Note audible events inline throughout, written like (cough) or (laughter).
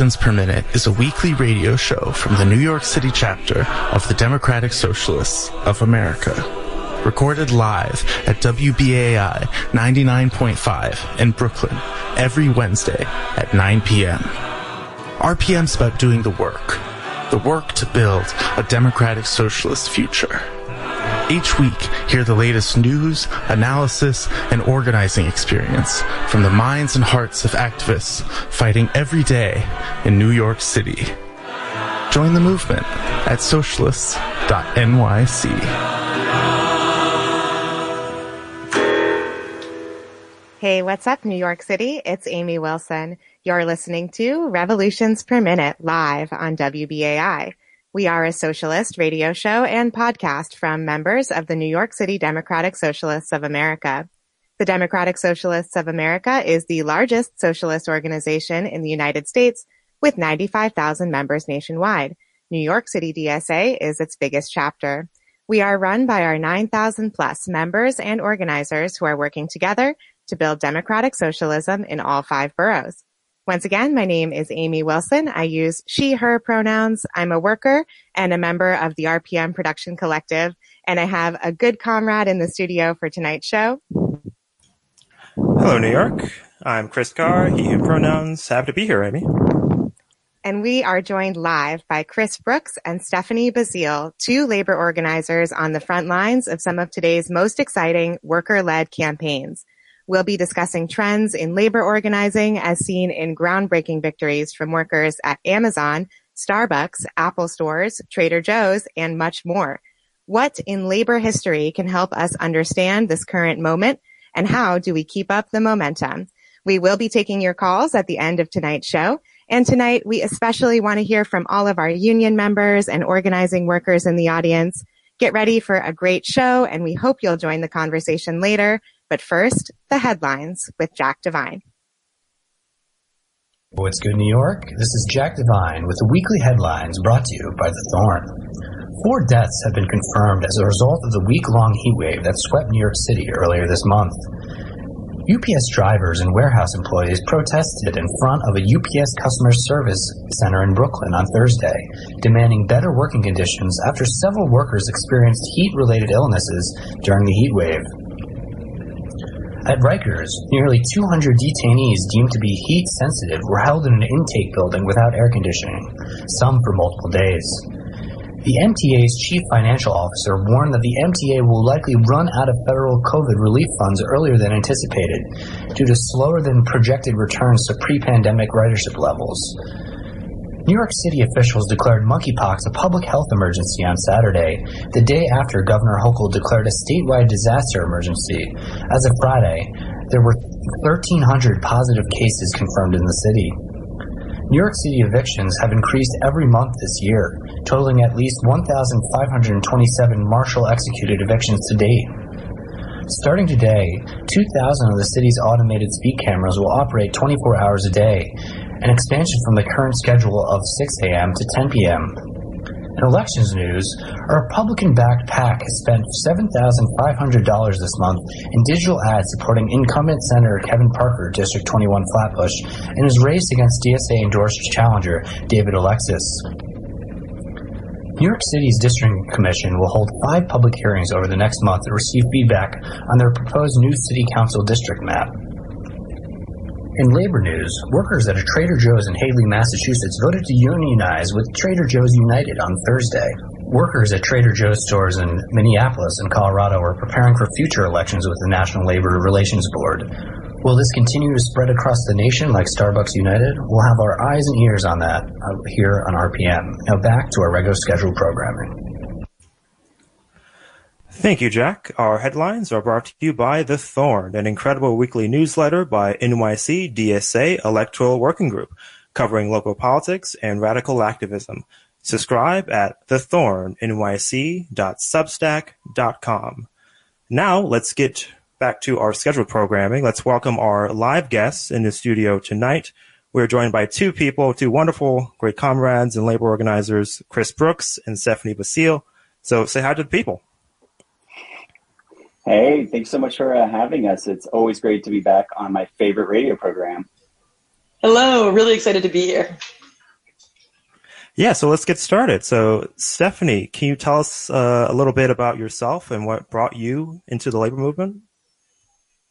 Revolutions Per Minute is a weekly radio show from the New York City chapter of the Democratic Socialists of America. Recorded live at WBAI 99.5 in Brooklyn every Wednesday at 9 p.m. RPM's about doing the work. The work to build a democratic socialist future. Each week, hear the latest news, analysis, and organizing experience from the minds and hearts of activists fighting every day in New York City. Join the movement at socialists.nyc. Hey, what's up, New York City? It's Amy Wilson. You're listening to Revolutions Per Minute live on WBAI. We are a socialist radio show and podcast from members of the New York City Democratic Socialists of America. The Democratic Socialists of America is the largest socialist organization in the United States with 95,000 members nationwide. New York City DSA is its biggest chapter. We are run by our 9,000 plus members and organizers who are working together to build democratic socialism in all five boroughs. Once again, my name is Amy Wilson. I use she, her pronouns. I'm a worker and a member of the RPM Production Collective, and I have a good comrade in the studio for tonight's show. Hello, New York. I'm Chris Carr, he, him pronouns. Happy to be here, Amy. And we are joined live by Chris Brooks and Stephanie Basile, two labor organizers on the front lines of some of today's most exciting worker-led campaigns. We'll be discussing trends in labor organizing as seen in groundbreaking victories from workers at Amazon, Starbucks, Apple stores, Trader Joe's, and much more. What in labor history can help us understand this current moment and how do we keep up the momentum? We will be taking your calls at the end of tonight's show. And tonight we especially want to hear from all of our union members and organizing workers in the audience. Get ready for a great show and we hope you'll join the conversation later. But first, the headlines with Jack Devine. What's good, New York? This is Jack Devine with the weekly headlines brought to you by The Thorn. Four deaths have been confirmed as a result of the week long heat wave that swept New York City earlier this month. UPS drivers and warehouse employees protested in front of a UPS customer service center in Brooklyn on Thursday, demanding better working conditions after several workers experienced heat related illnesses during the heat wave. At Rikers, nearly 200 detainees deemed to be heat sensitive were held in an intake building without air conditioning, some for multiple days. The MTA's chief financial officer warned that the MTA will likely run out of federal COVID relief funds earlier than anticipated due to slower than projected returns to pre pandemic ridership levels. New York City officials declared monkeypox a public health emergency on Saturday, the day after Governor Hochul declared a statewide disaster emergency. As of Friday, there were 1,300 positive cases confirmed in the city. New York City evictions have increased every month this year, totaling at least 1,527 marshal executed evictions to date. Starting today, 2,000 of the city's automated speed cameras will operate 24 hours a day, an expansion from the current schedule of 6 a.m. to 10 p.m. In elections news, a Republican backed PAC has spent $7,500 this month in digital ads supporting incumbent Senator Kevin Parker, District 21 Flatbush, in his race against DSA endorsed challenger David Alexis. New York City's District Commission will hold five public hearings over the next month to receive feedback on their proposed new City Council district map. In labor news, workers at a Trader Joe's in Hadley, Massachusetts voted to unionize with Trader Joe's United on Thursday. Workers at Trader Joe's stores in Minneapolis and Colorado are preparing for future elections with the National Labor Relations Board. Will this continue to spread across the nation like Starbucks United? We'll have our eyes and ears on that uh, here on RPM. Now back to our regular scheduled programming. Thank you, Jack. Our headlines are brought to you by The Thorn, an incredible weekly newsletter by NYC DSA Electoral Working Group, covering local politics and radical activism. Subscribe at thethornnyc.substack.com. Now, let's get back to our scheduled programming. Let's welcome our live guests in the studio tonight. We're joined by two people, two wonderful, great comrades and labor organizers, Chris Brooks and Stephanie Basile. So say hi to the people. Hey, thanks so much for uh, having us. It's always great to be back on my favorite radio program. Hello, really excited to be here. Yeah, so let's get started. So, Stephanie, can you tell us uh, a little bit about yourself and what brought you into the labor movement?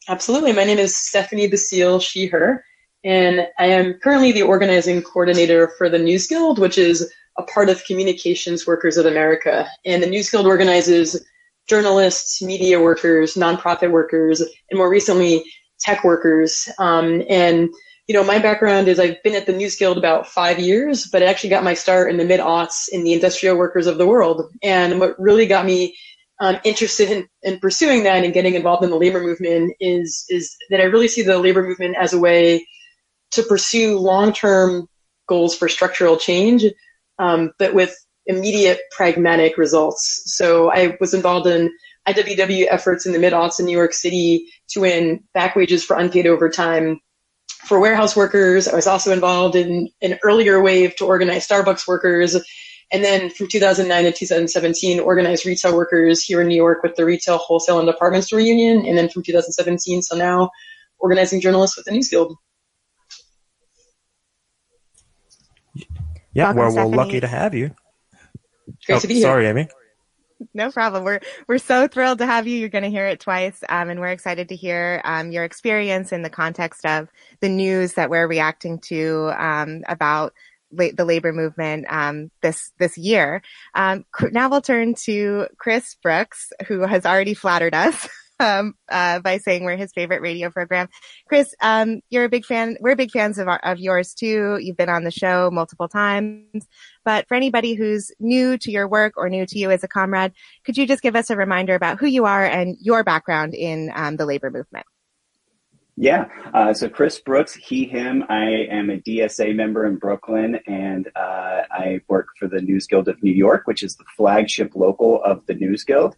Absolutely. My name is Stephanie Basile, she, her, and I am currently the organizing coordinator for the News Guild, which is a part of Communications Workers of America. And the News Guild organizes journalists, media workers, nonprofit workers, and more recently, tech workers. Um, and you know, my background is I've been at the News Guild about five years, but I actually got my start in the mid aughts in the industrial workers of the world. And what really got me um, interested in, in pursuing that and getting involved in the labor movement is is that I really see the labor movement as a way to pursue long term goals for structural change, um, but with immediate pragmatic results. So I was involved in IWW efforts in the mid aughts in New York City to win back wages for unpaid overtime for warehouse workers. I was also involved in an earlier wave to organize Starbucks workers. And then from 2009 to 2017, organized retail workers here in New York with the Retail, Wholesale, and Department Store Union. And then from 2017 so now, organizing journalists with the News Guild. Yeah, Welcome, well, we're lucky to have you. Great oh, to be here. Sorry, Amy. No problem. We're we're so thrilled to have you. You're going to hear it twice, um, and we're excited to hear um, your experience in the context of the news that we're reacting to um, about la- the labor movement um, this this year. Um, now we'll turn to Chris Brooks, who has already flattered us. (laughs) Um, uh, by saying we're his favorite radio program. Chris, um, you're a big fan. We're big fans of, our, of yours too. You've been on the show multiple times. But for anybody who's new to your work or new to you as a comrade, could you just give us a reminder about who you are and your background in um, the labor movement? Yeah. Uh, so Chris Brooks, he, him. I am a DSA member in Brooklyn, and uh, I work for the News Guild of New York, which is the flagship local of the News Guild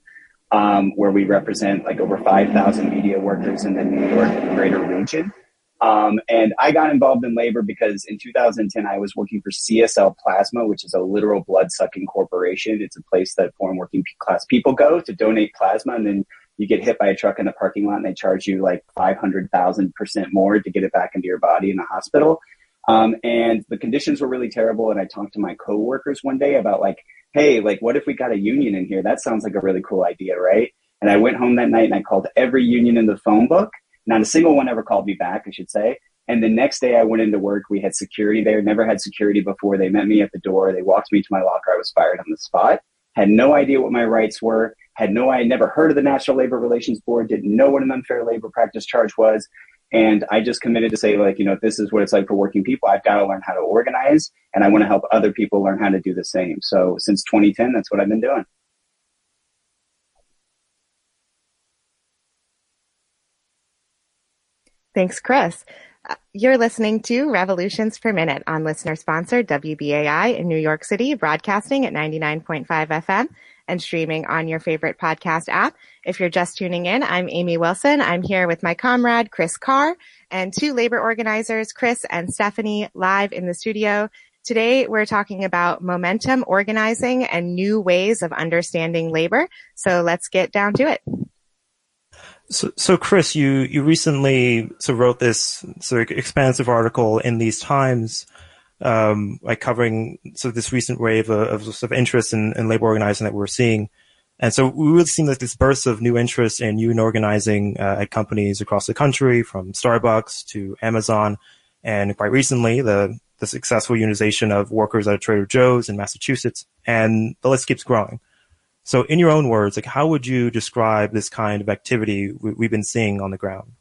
um, where we represent like over 5,000 media workers in the New York greater region. Um, and I got involved in labor because in 2010 I was working for CSL Plasma, which is a literal blood sucking corporation. It's a place that foreign working class people go to donate plasma, and then you get hit by a truck in the parking lot, and they charge you like 500,000 percent more to get it back into your body in the hospital. Um, and the conditions were really terrible. And I talked to my coworkers one day about like hey, like, what if we got a union in here? That sounds like a really cool idea, right? And I went home that night and I called every union in the phone book. Not a single one ever called me back, I should say. And the next day I went into work. We had security there. Never had security before. They met me at the door. They walked me to my locker. I was fired on the spot. Had no idea what my rights were. Had no, I never heard of the National Labor Relations Board. Didn't know what an unfair labor practice charge was. And I just committed to say, like, you know, this is what it's like for working people. I've got to learn how to organize and I want to help other people learn how to do the same. So since 2010, that's what I've been doing. Thanks, Chris. Uh, you're listening to Revolutions Per Minute on listener sponsored WBAI in New York City, broadcasting at 99.5 FM and streaming on your favorite podcast app. If you're just tuning in, I'm Amy Wilson. I'm here with my comrade, Chris Carr, and two labor organizers, Chris and Stephanie, live in the studio. Today, we're talking about momentum organizing and new ways of understanding labor. So let's get down to it. So, so Chris, you, you recently so wrote this sort of expansive article in these times um, like covering of this recent wave of, of of interest in, in, labor organizing that we're seeing. And so we really seen like this burst of new interest in union organizing uh, at companies across the country, from Starbucks to Amazon, and quite recently the the successful unionization of workers at Trader Joe's in Massachusetts, and the list keeps growing. So, in your own words, like how would you describe this kind of activity we, have been seeing on the ground?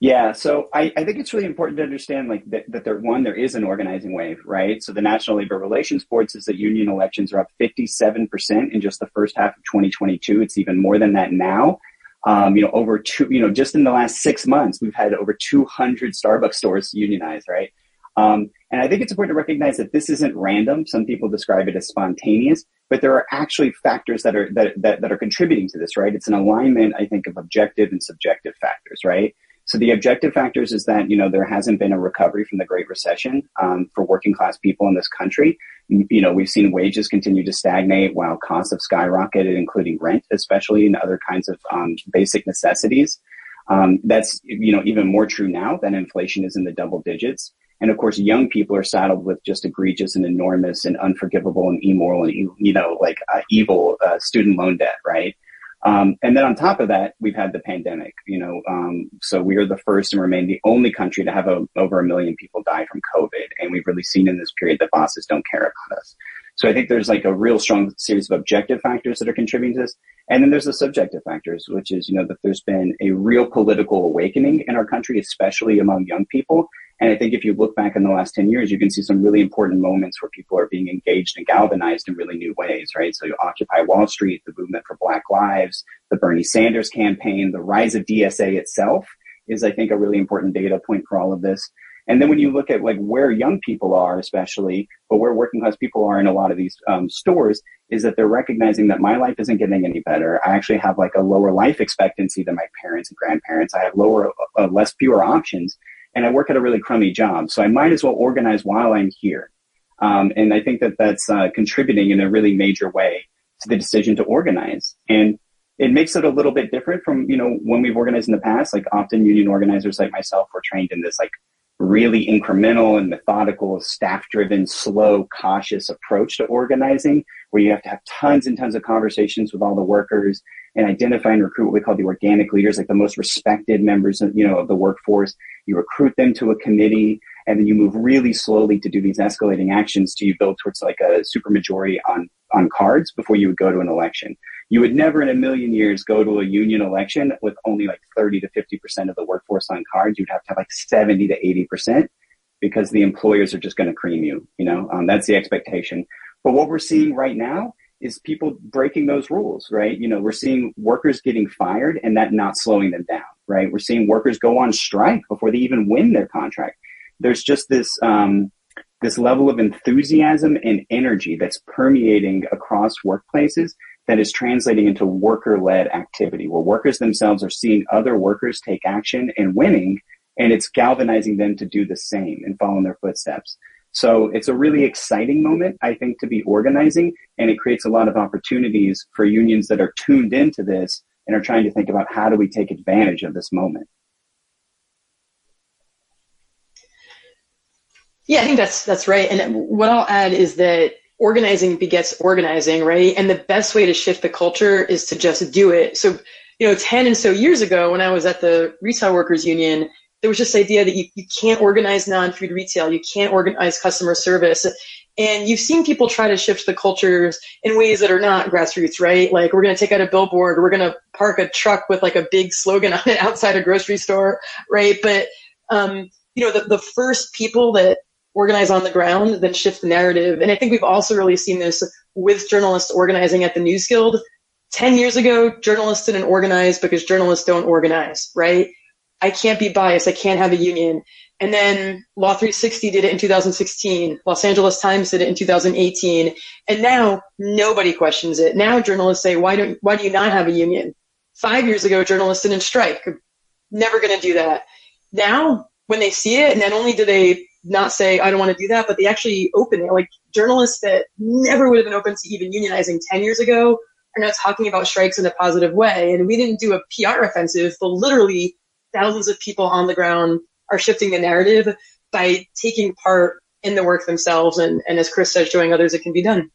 Yeah, so I, I think it's really important to understand like that, that there one there is an organizing wave, right? So the National Labor Relations Board says that union elections are up 57% in just the first half of 2022. It's even more than that now. Um, you know, over two, you know, just in the last six months, we've had over 200 Starbucks stores unionized, right? Um, and I think it's important to recognize that this isn't random. Some people describe it as spontaneous, but there are actually factors that are that, that, that are contributing to this, right? It's an alignment, I think, of objective and subjective factors, right? So the objective factors is that you know there hasn't been a recovery from the Great Recession um, for working class people in this country. You know we've seen wages continue to stagnate while costs have skyrocketed, including rent, especially and other kinds of um, basic necessities. Um, that's you know even more true now that inflation is in the double digits. And of course, young people are saddled with just egregious and enormous and unforgivable and immoral and you know like uh, evil uh, student loan debt, right? Um, and then on top of that, we've had the pandemic. You know, um, so we are the first and remain the only country to have a, over a million people die from COVID, and we've really seen in this period that bosses don't care about us. So I think there's like a real strong series of objective factors that are contributing to this. And then there's the subjective factors, which is, you know, that there's been a real political awakening in our country, especially among young people. And I think if you look back in the last 10 years, you can see some really important moments where people are being engaged and galvanized in really new ways, right? So you Occupy Wall Street, the movement for Black Lives, the Bernie Sanders campaign, the rise of DSA itself is, I think, a really important data point for all of this. And then when you look at like where young people are, especially, but where working class people are in a lot of these um, stores, is that they're recognizing that my life isn't getting any better. I actually have like a lower life expectancy than my parents and grandparents. I have lower, uh, less, fewer options and I work at a really crummy job. So I might as well organize while I'm here. Um, and I think that that's uh, contributing in a really major way to the decision to organize. And it makes it a little bit different from, you know, when we've organized in the past. Like often union organizers like myself were trained in this like really incremental and methodical, staff driven, slow, cautious approach to organizing, where you have to have tons and tons of conversations with all the workers and identify and recruit what we call the organic leaders, like the most respected members of, you know, of the workforce. You recruit them to a committee and then you move really slowly to do these escalating actions to you build towards like a supermajority on, on cards before you would go to an election. You would never in a million years go to a union election with only like 30 to 50% of the workforce on cards. You'd have to have like 70 to 80% because the employers are just going to cream you. You know, um, that's the expectation. But what we're seeing right now is people breaking those rules, right? You know, we're seeing workers getting fired and that not slowing them down, right? We're seeing workers go on strike before they even win their contract. There's just this, um, this level of enthusiasm and energy that's permeating across workplaces that is translating into worker led activity where workers themselves are seeing other workers take action and winning, and it's galvanizing them to do the same and follow in their footsteps. So it's a really exciting moment, I think, to be organizing, and it creates a lot of opportunities for unions that are tuned into this and are trying to think about how do we take advantage of this moment. Yeah, I think that's that's right. And what I'll add is that organizing begets organizing, right? And the best way to shift the culture is to just do it. So, you know, 10 and so years ago when I was at the Retail Workers Union, there was this idea that you, you can't organize non-food retail, you can't organize customer service. And you've seen people try to shift the cultures in ways that are not grassroots, right? Like we're going to take out a billboard, we're going to park a truck with like a big slogan on it (laughs) outside a grocery store, right? But, um, you know, the, the first people that organize on the ground then shift the narrative. And I think we've also really seen this with journalists organizing at the News Guild. 10 years ago, journalists didn't organize because journalists don't organize, right? I can't be biased. I can't have a union. And then Law 360 did it in 2016. Los Angeles Times did it in 2018. And now nobody questions it. Now journalists say, why don't, why do you not have a union? Five years ago, journalists didn't strike. Never going to do that. Now, when they see it, not only do they not say I don't want to do that, but they actually open it. Like journalists that never would have been open to even unionizing 10 years ago are now talking about strikes in a positive way. And we didn't do a PR offensive, but literally thousands of people on the ground are shifting the narrative by taking part in the work themselves. And, and as Chris says, showing others it can be done.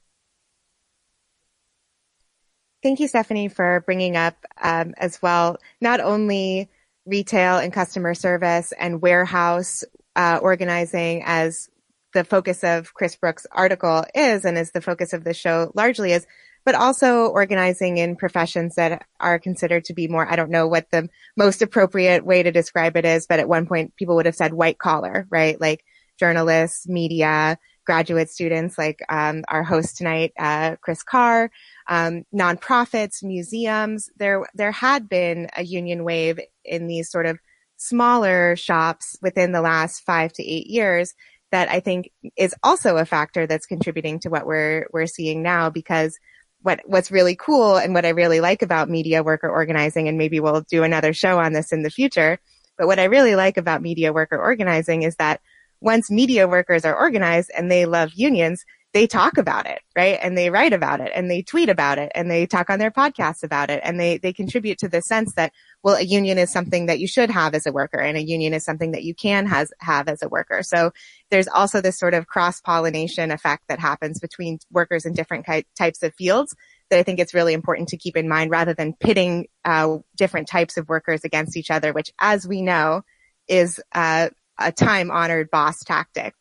Thank you, Stephanie, for bringing up um, as well, not only retail and customer service and warehouse uh, organizing as the focus of Chris Brooks' article is, and is the focus of the show largely is, but also organizing in professions that are considered to be more, I don't know what the most appropriate way to describe it is, but at one point people would have said white collar, right? Like journalists, media, graduate students like um, our host tonight, uh, Chris Carr, um, nonprofits, museums. There, there had been a union wave in these sort of smaller shops within the last five to eight years that I think is also a factor that's contributing to what we're we're seeing now because what what's really cool and what I really like about media worker organizing and maybe we'll do another show on this in the future. But what I really like about media worker organizing is that once media workers are organized and they love unions they talk about it, right? And they write about it and they tweet about it and they talk on their podcasts about it and they, they contribute to the sense that, well, a union is something that you should have as a worker and a union is something that you can has, have as a worker. So there's also this sort of cross pollination effect that happens between workers in different types of fields that I think it's really important to keep in mind rather than pitting uh, different types of workers against each other, which as we know is uh, a time honored boss tactic.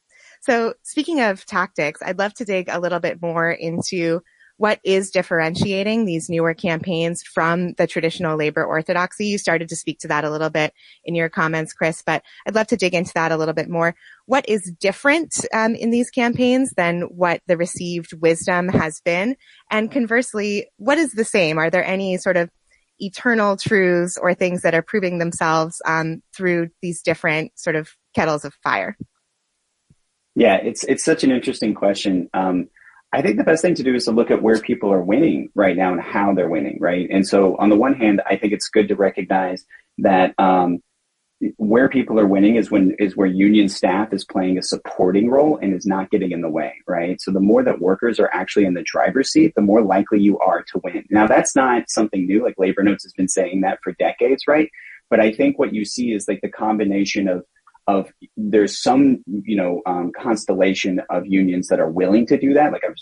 So speaking of tactics, I'd love to dig a little bit more into what is differentiating these newer campaigns from the traditional labor orthodoxy? You started to speak to that a little bit in your comments, Chris, but I'd love to dig into that a little bit more. What is different um, in these campaigns than what the received wisdom has been? And conversely, what is the same? Are there any sort of eternal truths or things that are proving themselves um, through these different sort of kettles of fire? Yeah, it's it's such an interesting question. Um, I think the best thing to do is to look at where people are winning right now and how they're winning, right? And so, on the one hand, I think it's good to recognize that um, where people are winning is when is where union staff is playing a supporting role and is not getting in the way, right? So the more that workers are actually in the driver's seat, the more likely you are to win. Now that's not something new. Like Labor Notes has been saying that for decades, right? But I think what you see is like the combination of of there's some you know um, constellation of unions that are willing to do that. Like I'm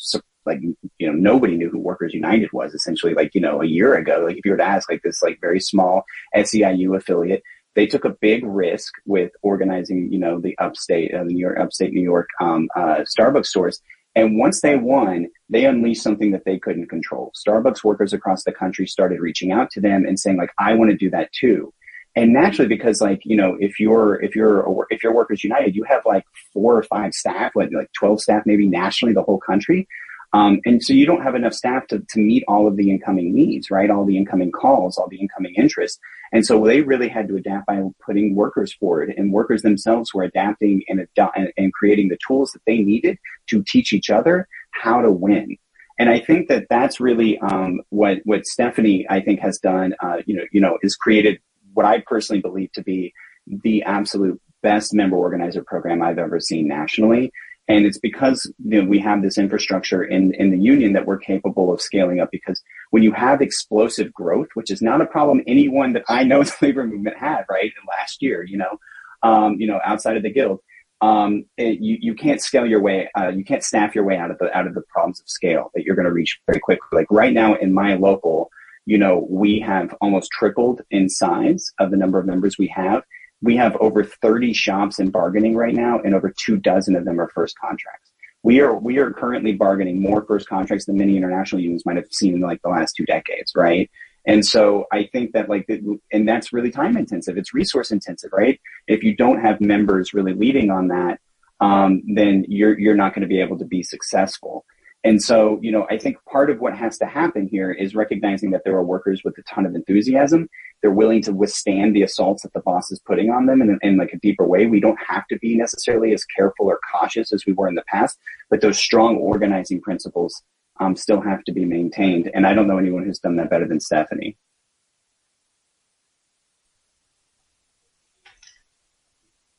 like you know nobody knew who Workers United was essentially like you know a year ago. Like if you were to ask like this like very small SEIU affiliate, they took a big risk with organizing you know the upstate uh, the New York upstate New York um, uh, Starbucks stores. And once they won, they unleashed something that they couldn't control. Starbucks workers across the country started reaching out to them and saying like, I want to do that too and naturally because like you know if you're if you're if you're workers united you have like four or five staff like like 12 staff maybe nationally the whole country. Um, and so you don't have enough staff to, to meet all of the incoming needs right? All the incoming calls all the incoming interest. And so they really had to adapt by putting workers forward and workers themselves were adapting and, ad- and creating the tools that they needed to teach each other how to win. And I think that that's really um, what what Stephanie I think has done. Uh, you know, you know, is created what I personally believe to be the absolute best member organizer program I've ever seen nationally. And it's because you know, we have this infrastructure in, in the union that we're capable of scaling up because when you have explosive growth, which is not a problem anyone that I know the labor movement had, right, in last year, you know, um, you know, outside of the guild, um, it, you, you can't scale your way, uh, you can't staff your way out of the, out of the problems of scale that you're going to reach very quickly. Like right now in my local, you know, we have almost tripled in size of the number of members we have. We have over 30 shops in bargaining right now, and over two dozen of them are first contracts. We are we are currently bargaining more first contracts than many international unions might have seen in like the last two decades, right? And so I think that like, and that's really time intensive. It's resource intensive, right? If you don't have members really leading on that, um, then you're you're not going to be able to be successful. And so, you know, I think part of what has to happen here is recognizing that there are workers with a ton of enthusiasm. They're willing to withstand the assaults that the boss is putting on them in, in like a deeper way. We don't have to be necessarily as careful or cautious as we were in the past, but those strong organizing principles um, still have to be maintained. And I don't know anyone who's done that better than Stephanie.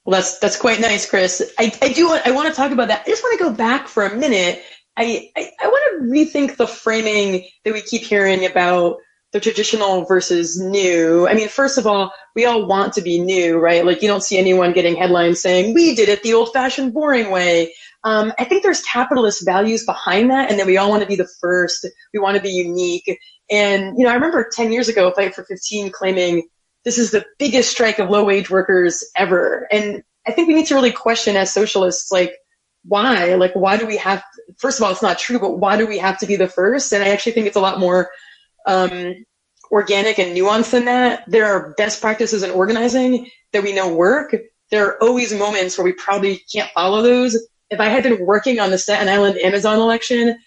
Well, that's that's quite nice, Chris. I, I do want I want to talk about that. I just want to go back for a minute I, I, I want to rethink the framing that we keep hearing about the traditional versus new. I mean, first of all, we all want to be new, right? Like you don't see anyone getting headlines saying, we did it the old fashioned boring way. Um, I think there's capitalist values behind that and that we all want to be the first. We want to be unique. And, you know, I remember 10 years ago, Fight for 15 claiming this is the biggest strike of low wage workers ever. And I think we need to really question as socialists, like, why? Like, why do we have, first of all, it's not true, but why do we have to be the first? And I actually think it's a lot more um, organic and nuanced than that. There are best practices in organizing that we know work. There are always moments where we probably can't follow those. If I had been working on the Staten Island Amazon election,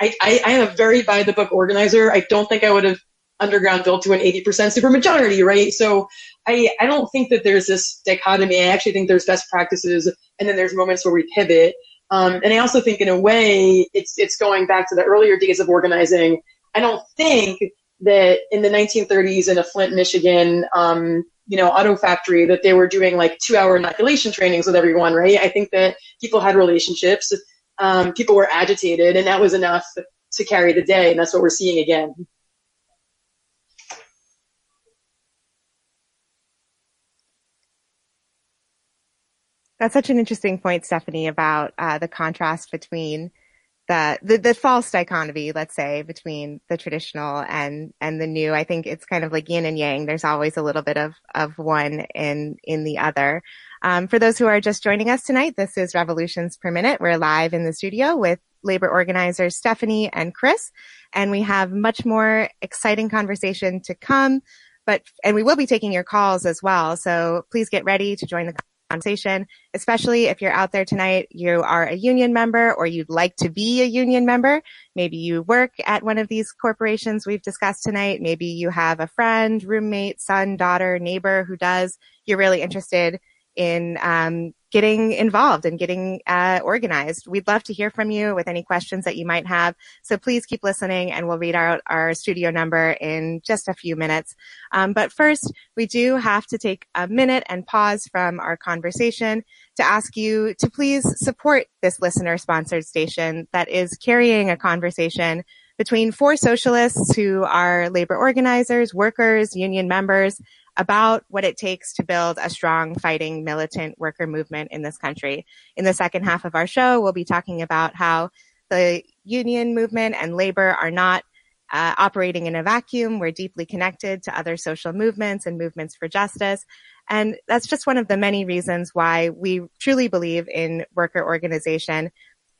I, I, I am a very by the book organizer. I don't think I would have underground built to an 80% supermajority, right? So I, I don't think that there's this dichotomy. I actually think there's best practices and then there's moments where we pivot. Um, and I also think in a way it's, it's going back to the earlier days of organizing. I don't think that in the 1930s in a Flint, Michigan, um, you know, auto factory that they were doing like two hour inoculation trainings with everyone, right? I think that people had relationships. um, people were agitated, and that was enough to carry the day, and that's what we're seeing again. That's such an interesting point, Stephanie, about uh, the contrast between the, the, the false dichotomy, let's say, between the traditional and and the new. I think it's kind of like yin and yang. There's always a little bit of of one in in the other. Um, for those who are just joining us tonight, this is Revolutions Per Minute. We're live in the studio with labor organizers Stephanie and Chris, and we have much more exciting conversation to come. But and we will be taking your calls as well. So please get ready to join the conversation, especially if you're out there tonight, you are a union member or you'd like to be a union member. Maybe you work at one of these corporations we've discussed tonight. Maybe you have a friend, roommate, son, daughter, neighbor who does. You're really interested in um, getting involved and getting uh, organized. We'd love to hear from you with any questions that you might have. So please keep listening and we'll read out our studio number in just a few minutes. Um, but first, we do have to take a minute and pause from our conversation to ask you to please support this listener sponsored station that is carrying a conversation between four socialists who are labor organizers, workers, union members, about what it takes to build a strong fighting militant worker movement in this country. In the second half of our show, we'll be talking about how the union movement and labor are not uh, operating in a vacuum. We're deeply connected to other social movements and movements for justice. And that's just one of the many reasons why we truly believe in worker organization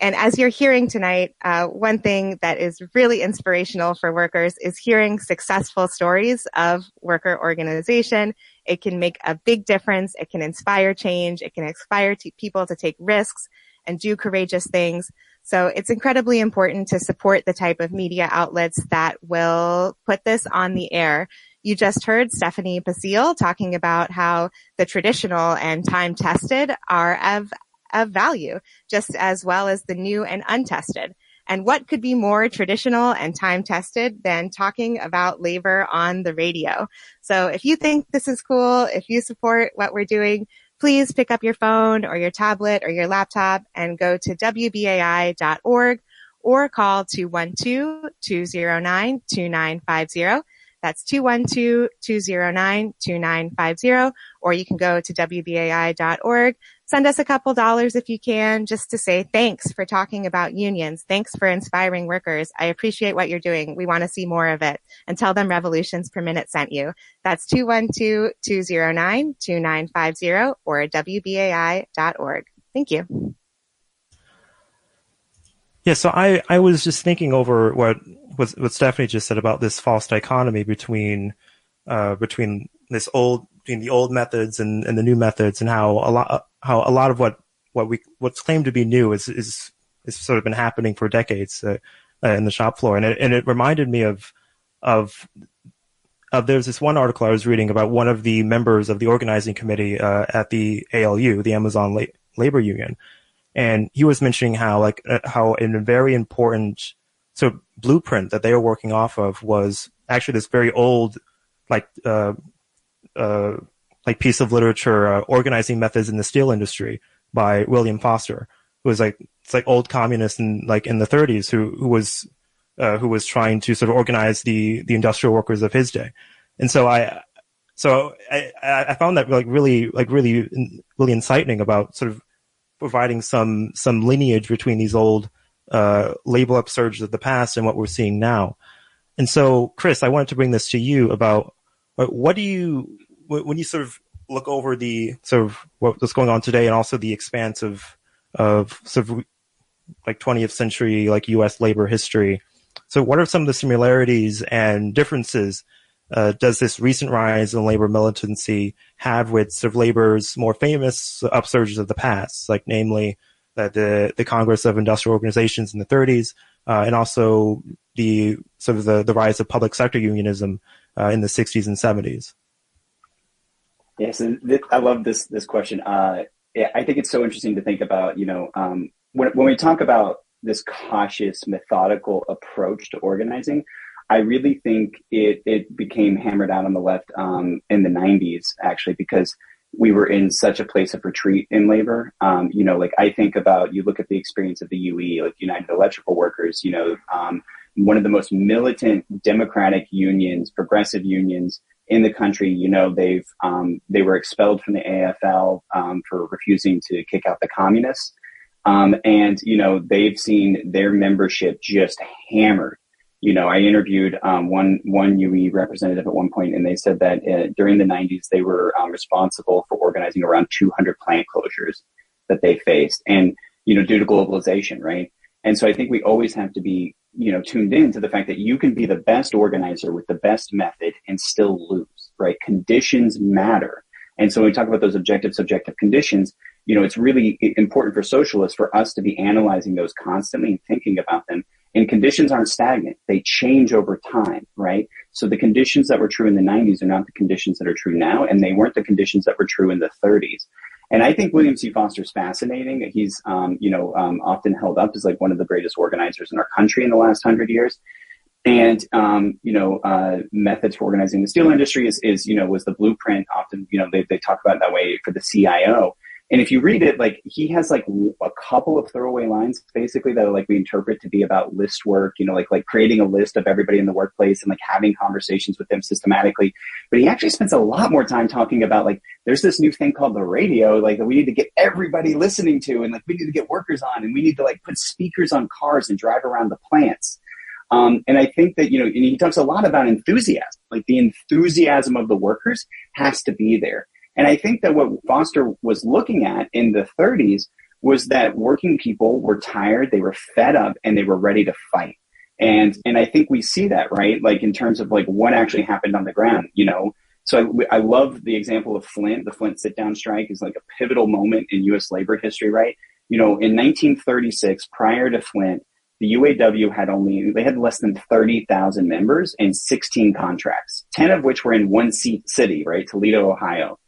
and as you're hearing tonight, uh, one thing that is really inspirational for workers is hearing successful stories of worker organization. It can make a big difference. It can inspire change. It can inspire people to take risks and do courageous things. So it's incredibly important to support the type of media outlets that will put this on the air. You just heard Stephanie Basile talking about how the traditional and time tested are of of value, just as well as the new and untested. And what could be more traditional and time tested than talking about labor on the radio? So if you think this is cool, if you support what we're doing, please pick up your phone or your tablet or your laptop and go to WBAI.org or call 212-209-2950. That's 212-209-2950, or you can go to WBAI.org send us a couple dollars if you can just to say thanks for talking about unions. Thanks for inspiring workers. I appreciate what you're doing. We want to see more of it and tell them revolutions per minute sent you. That's 212-209-2950 or WBAI.org. Thank you. Yeah, so I, I was just thinking over what, what, what Stephanie just said about this false dichotomy between, uh, between this old, between the old methods and, and the new methods and how a lot, how a lot of what what we what's claimed to be new is is is sort of been happening for decades uh, uh, in the shop floor, and it and it reminded me of of there's this one article I was reading about one of the members of the organizing committee uh, at the ALU, the Amazon La- Labor Union, and he was mentioning how like uh, how in a very important so blueprint that they were working off of was actually this very old like uh, like piece of literature, uh, organizing methods in the steel industry by William Foster, who was like it's like old communist in like in the 30s who who was uh, who was trying to sort of organize the the industrial workers of his day, and so I so I I found that like really like really really inciting about sort of providing some some lineage between these old uh, label upsurges of the past and what we're seeing now. And so, Chris, I wanted to bring this to you about what do you when you sort of look over the sort of what's going on today and also the expanse of of sort of like 20th century like U.S. labor history. So, what are some of the similarities and differences uh, does this recent rise in labor militancy have with sort of labor's more famous upsurges of the past, like namely uh, the the Congress of Industrial Organizations in the 30s, uh, and also the sort of the, the rise of public sector unionism uh, in the 60s and 70s? Yes, and th- I love this this question. Uh, I think it's so interesting to think about. You know, um, when when we talk about this cautious, methodical approach to organizing, I really think it it became hammered out on the left um, in the '90s, actually, because we were in such a place of retreat in labor. Um, you know, like I think about you look at the experience of the UE, like United Electrical Workers. You know, um, one of the most militant democratic unions, progressive unions in the country. You know, they've um, they were expelled from the AFL um, for refusing to kick out the communists, um, and you know they've seen their membership just hammered you know, I interviewed um, one one UE representative at one point, and they said that uh, during the 90s they were um, responsible for organizing around 200 plant closures that they faced, and you know, due to globalization, right? And so I think we always have to be, you know, tuned in to the fact that you can be the best organizer with the best method and still lose, right? Conditions matter. And so when we talk about those objective subjective conditions, you know, it's really important for socialists for us to be analyzing those constantly and thinking about them and conditions aren't stagnant. They change over time, right? So the conditions that were true in the 90s are not the conditions that are true now, and they weren't the conditions that were true in the 30s. And I think William Z. Foster is fascinating. He's, um, you know, um, often held up as like one of the greatest organizers in our country in the last hundred years. And, um, you know, uh, methods for organizing the steel industry is, is, you know, was the blueprint often, you know, they, they talk about that way for the CIO. And if you read it, like he has like a couple of throwaway lines basically that are like we interpret to be about list work, you know, like like creating a list of everybody in the workplace and like having conversations with them systematically. But he actually spends a lot more time talking about like there's this new thing called the radio, like that we need to get everybody listening to and like we need to get workers on and we need to like put speakers on cars and drive around the plants. Um, and I think that, you know, and he talks a lot about enthusiasm, like the enthusiasm of the workers has to be there. And I think that what Foster was looking at in the 30s was that working people were tired, they were fed up, and they were ready to fight. And and I think we see that right, like in terms of like what actually happened on the ground. You know, so I, I love the example of Flint. The Flint sit down strike is like a pivotal moment in U.S. labor history, right? You know, in 1936, prior to Flint, the UAW had only they had less than 30,000 members and 16 contracts, 10 of which were in one seat city, right, Toledo, Ohio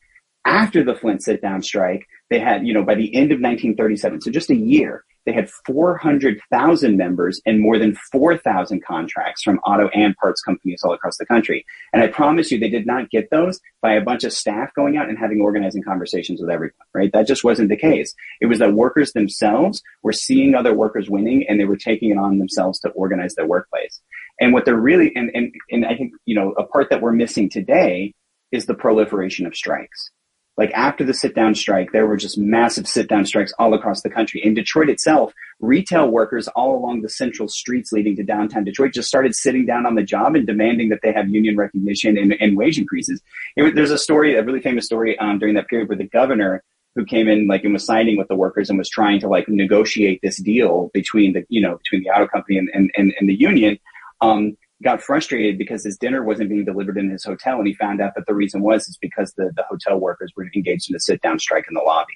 after the Flint sit down strike, they had, you know, by the end of 1937, so just a year, they had 400,000 members and more than 4,000 contracts from auto and parts companies all across the country. And I promise you, they did not get those by a bunch of staff going out and having organizing conversations with everyone, right? That just wasn't the case. It was that workers themselves were seeing other workers winning and they were taking it on themselves to organize their workplace. And what they're really, and, and, and I think, you know, a part that we're missing today is the proliferation of strikes like after the sit down strike, there were just massive sit down strikes all across the country. In Detroit itself, retail workers all along the central streets leading to downtown Detroit just started sitting down on the job and demanding that they have union recognition and, and wage increases. It, there's a story, a really famous story um, during that period where the governor who came in like and was signing with the workers and was trying to like negotiate this deal between the you know between the auto company and and, and, and the union um, got frustrated because his dinner wasn't being delivered in his hotel, and he found out that the reason was is because the, the hotel workers were engaged in a sit down strike in the lobby.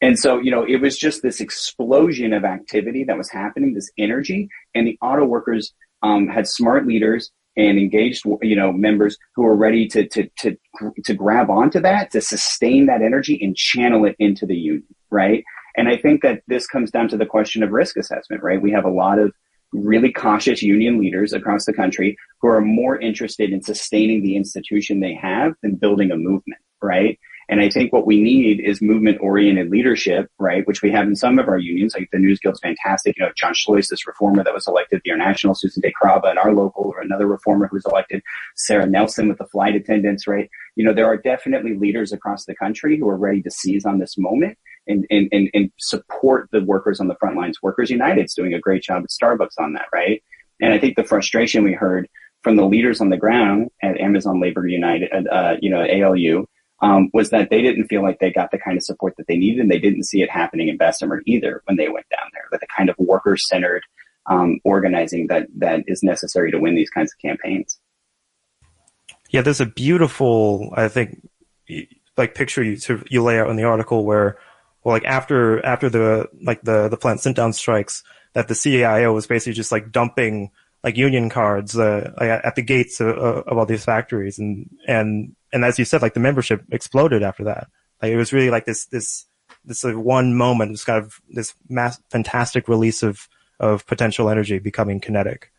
And so, you know, it was just this explosion of activity that was happening, this energy, and the auto workers um, had smart leaders and engaged, you know, members who were ready to to to to grab onto that, to sustain that energy and channel it into the union, right? And I think that this comes down to the question of risk assessment, right? We have a lot of really cautious union leaders across the country who are more interested in sustaining the institution they have than building a movement, right? And I think what we need is movement oriented leadership, right? Which we have in some of our unions, like the News Guild's fantastic. You know, Jon Schleuss, this reformer that was elected the international, Susan DeCarava and our local, or another reformer who's elected, Sarah Nelson with the flight attendants, right? You know, there are definitely leaders across the country who are ready to seize on this moment and, and, and, and support the workers on the front lines. Workers United's doing a great job at Starbucks on that, right? And I think the frustration we heard from the leaders on the ground at Amazon Labor United, uh, you know, ALU, um, was that they didn't feel like they got the kind of support that they needed, and they didn't see it happening in Bessemer either when they went down there. But the kind of worker-centered um, organizing that that is necessary to win these kinds of campaigns. Yeah, there's a beautiful, I think, like picture you you lay out in the article where well, like after after the like the the plant sit down strikes, that the CIO was basically just like dumping like union cards uh, at the gates of, of, all these factories, and and and as you said, like the membership exploded after that. Like it was really like this this this like one moment, this kind of this mass fantastic release of of potential energy becoming kinetic.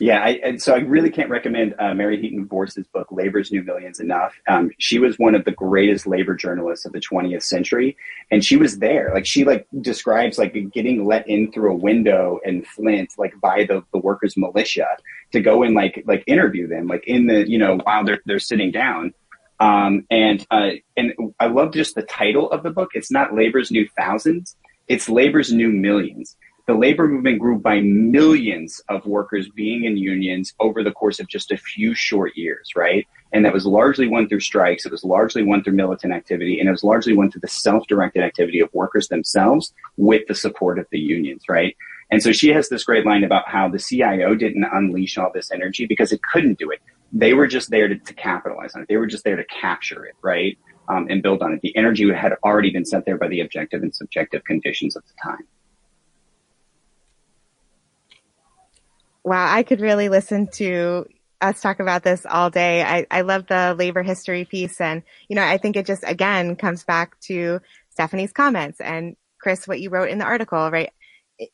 Yeah, I, and so I really can't recommend uh, Mary Heaton Vorse's book, Labor's New Millions, enough. Um, she was one of the greatest labor journalists of the 20th century, and she was there. Like she like describes like getting let in through a window in Flint, like by the, the workers' militia, to go and like like interview them, like in the you know while they're they're sitting down. Um, and uh, and I love just the title of the book. It's not Labor's New Thousands; it's Labor's New Millions the labor movement grew by millions of workers being in unions over the course of just a few short years, right? And that was largely won through strikes. It was largely won through militant activity, and it was largely won through the self-directed activity of workers themselves with the support of the unions, right? And so she has this great line about how the CIO didn't unleash all this energy because it couldn't do it. They were just there to, to capitalize on it. They were just there to capture it, right? Um, and build on it. The energy had already been set there by the objective and subjective conditions of the time. Wow, I could really listen to us talk about this all day. I, I love the labor history piece. And, you know, I think it just, again, comes back to Stephanie's comments and Chris, what you wrote in the article, right? It,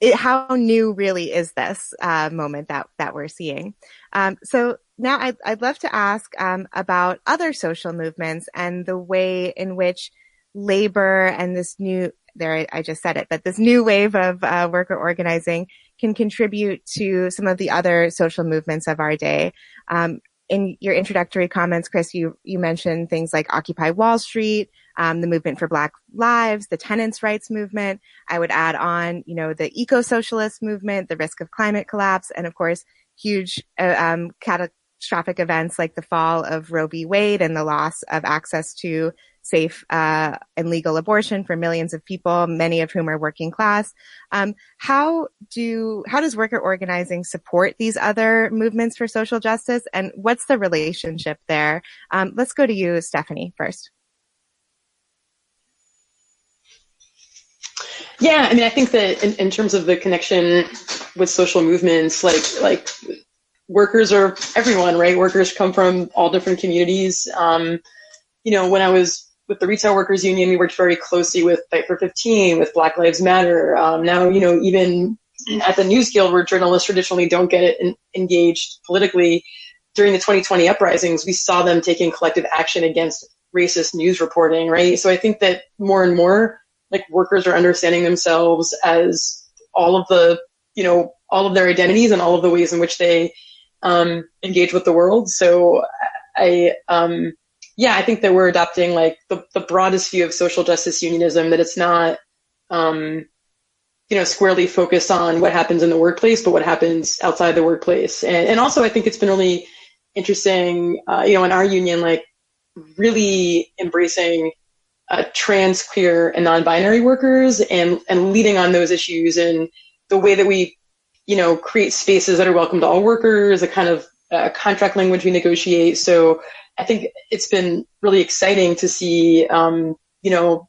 it, how new really is this uh, moment that, that we're seeing? Um, so now I'd, I'd love to ask um, about other social movements and the way in which labor and this new, there I, I just said it, but this new wave of uh, worker organizing can contribute to some of the other social movements of our day. Um, in your introductory comments, Chris, you, you mentioned things like Occupy Wall Street, um, the movement for Black Lives, the tenants' rights movement. I would add on, you know, the eco-socialist movement, the risk of climate collapse, and of course, huge uh, um, catastrophic events like the fall of Roe v. Wade and the loss of access to safe uh, and legal abortion for millions of people, many of whom are working class. Um, how do how does worker organizing support these other movements for social justice, and what's the relationship there? Um, let's go to you, Stephanie, first. Yeah, I mean, I think that in, in terms of the connection with social movements, like like workers are everyone, right? Workers come from all different communities. Um, you know, when I was with the retail workers union, we worked very closely with Fight for 15, with Black Lives Matter. Um, now, you know, even at the News Guild, where journalists traditionally don't get engaged politically, during the 2020 uprisings, we saw them taking collective action against racist news reporting, right? So I think that more and more, like workers are understanding themselves as all of the, you know, all of their identities and all of the ways in which they um, engage with the world. So I, um, yeah, I think that we're adopting like the, the broadest view of social justice unionism, that it's not, um, you know, squarely focused on what happens in the workplace, but what happens outside the workplace. And, and also I think it's been really interesting, uh, you know, in our union, like really embracing uh, trans, queer, and non-binary workers and, and leading on those issues and the way that we, you know, create spaces that are welcome to all workers, a kind of uh, contract language we negotiate. So I think it's been really exciting to see, um, you know,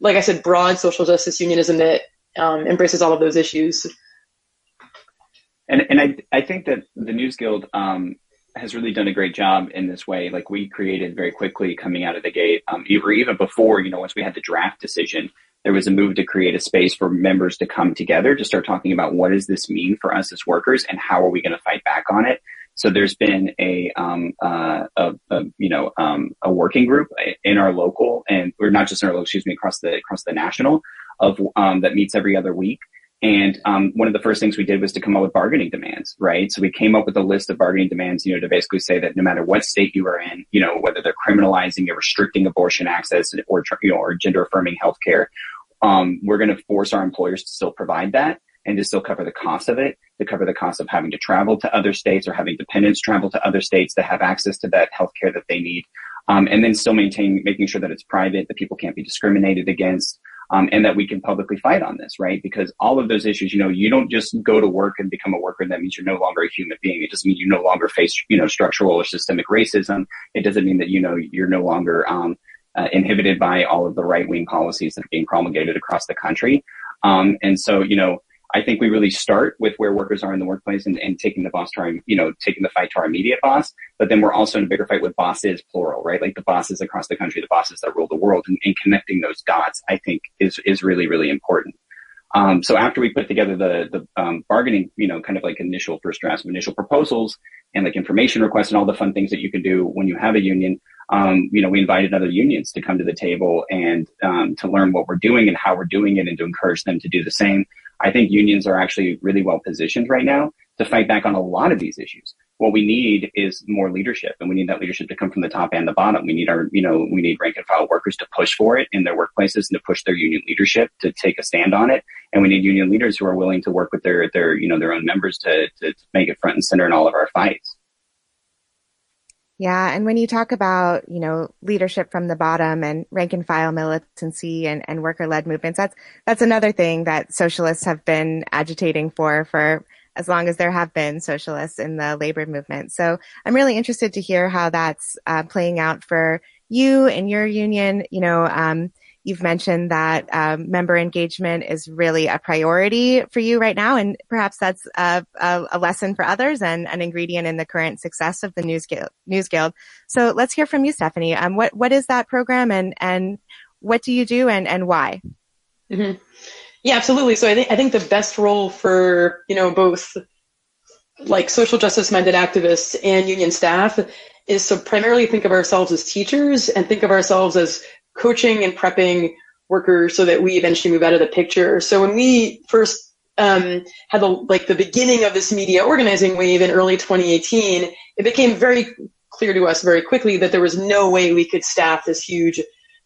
like I said, broad social justice unionism that um, embraces all of those issues. And and I I think that the News Guild um, has really done a great job in this way. Like we created very quickly coming out of the gate, um, even even before you know once we had the draft decision, there was a move to create a space for members to come together to start talking about what does this mean for us as workers and how are we going to fight back on it. So there's been a, um, uh, a, a, you know, um, a working group in our local and, or not just in our local, excuse me, across the, across the national of, um, that meets every other week. And um, one of the first things we did was to come up with bargaining demands, right? So we came up with a list of bargaining demands, you know, to basically say that no matter what state you are in, you know, whether they're criminalizing or restricting abortion access or, you know, or gender affirming healthcare, um, we're going to force our employers to still provide that and to still cover the cost of it, to cover the cost of having to travel to other states or having dependents travel to other states to have access to that healthcare that they need. Um, and then still maintain, making sure that it's private, that people can't be discriminated against, um, and that we can publicly fight on this, right? Because all of those issues, you know, you don't just go to work and become a worker. That means you're no longer a human being. It doesn't mean you no longer face, you know, structural or systemic racism. It doesn't mean that, you know, you're no longer, um, uh, inhibited by all of the right wing policies that are being promulgated across the country. Um, and so, you know, I think we really start with where workers are in the workplace and, and taking the boss to our, you know, taking the fight to our immediate boss. But then we're also in a bigger fight with bosses, plural, right? Like the bosses across the country, the bosses that rule the world and, and connecting those dots, I think is, is really, really important. Um, so after we put together the the um, bargaining, you know, kind of like initial first drafts of initial proposals and like information requests and all the fun things that you can do when you have a union, um, you know, we invited other unions to come to the table and um, to learn what we're doing and how we're doing it and to encourage them to do the same. I think unions are actually really well positioned right now to fight back on a lot of these issues. What we need is more leadership and we need that leadership to come from the top and the bottom. We need our, you know, we need rank and file workers to push for it in their workplaces and to push their union leadership to take a stand on it. And we need union leaders who are willing to work with their, their, you know, their own members to, to, to make it front and center in all of our fights. Yeah, and when you talk about, you know, leadership from the bottom and rank and file militancy and, and worker led movements, that's that's another thing that socialists have been agitating for for as long as there have been socialists in the labor movement. So I'm really interested to hear how that's uh, playing out for you and your union. You know, um, You've mentioned that um, member engagement is really a priority for you right now, and perhaps that's a, a, a, lesson for others and an ingredient in the current success of the News Guild. News Guild. So let's hear from you, Stephanie. Um, what what is that program, and and what do you do, and and why? Mm-hmm. Yeah, absolutely. So I think I think the best role for you know both like social justice minded activists and union staff is to primarily think of ourselves as teachers and think of ourselves as coaching and prepping workers so that we eventually move out of the picture. So when we first um, had the like the beginning of this media organizing wave in early 2018, it became very clear to us very quickly that there was no way we could staff this huge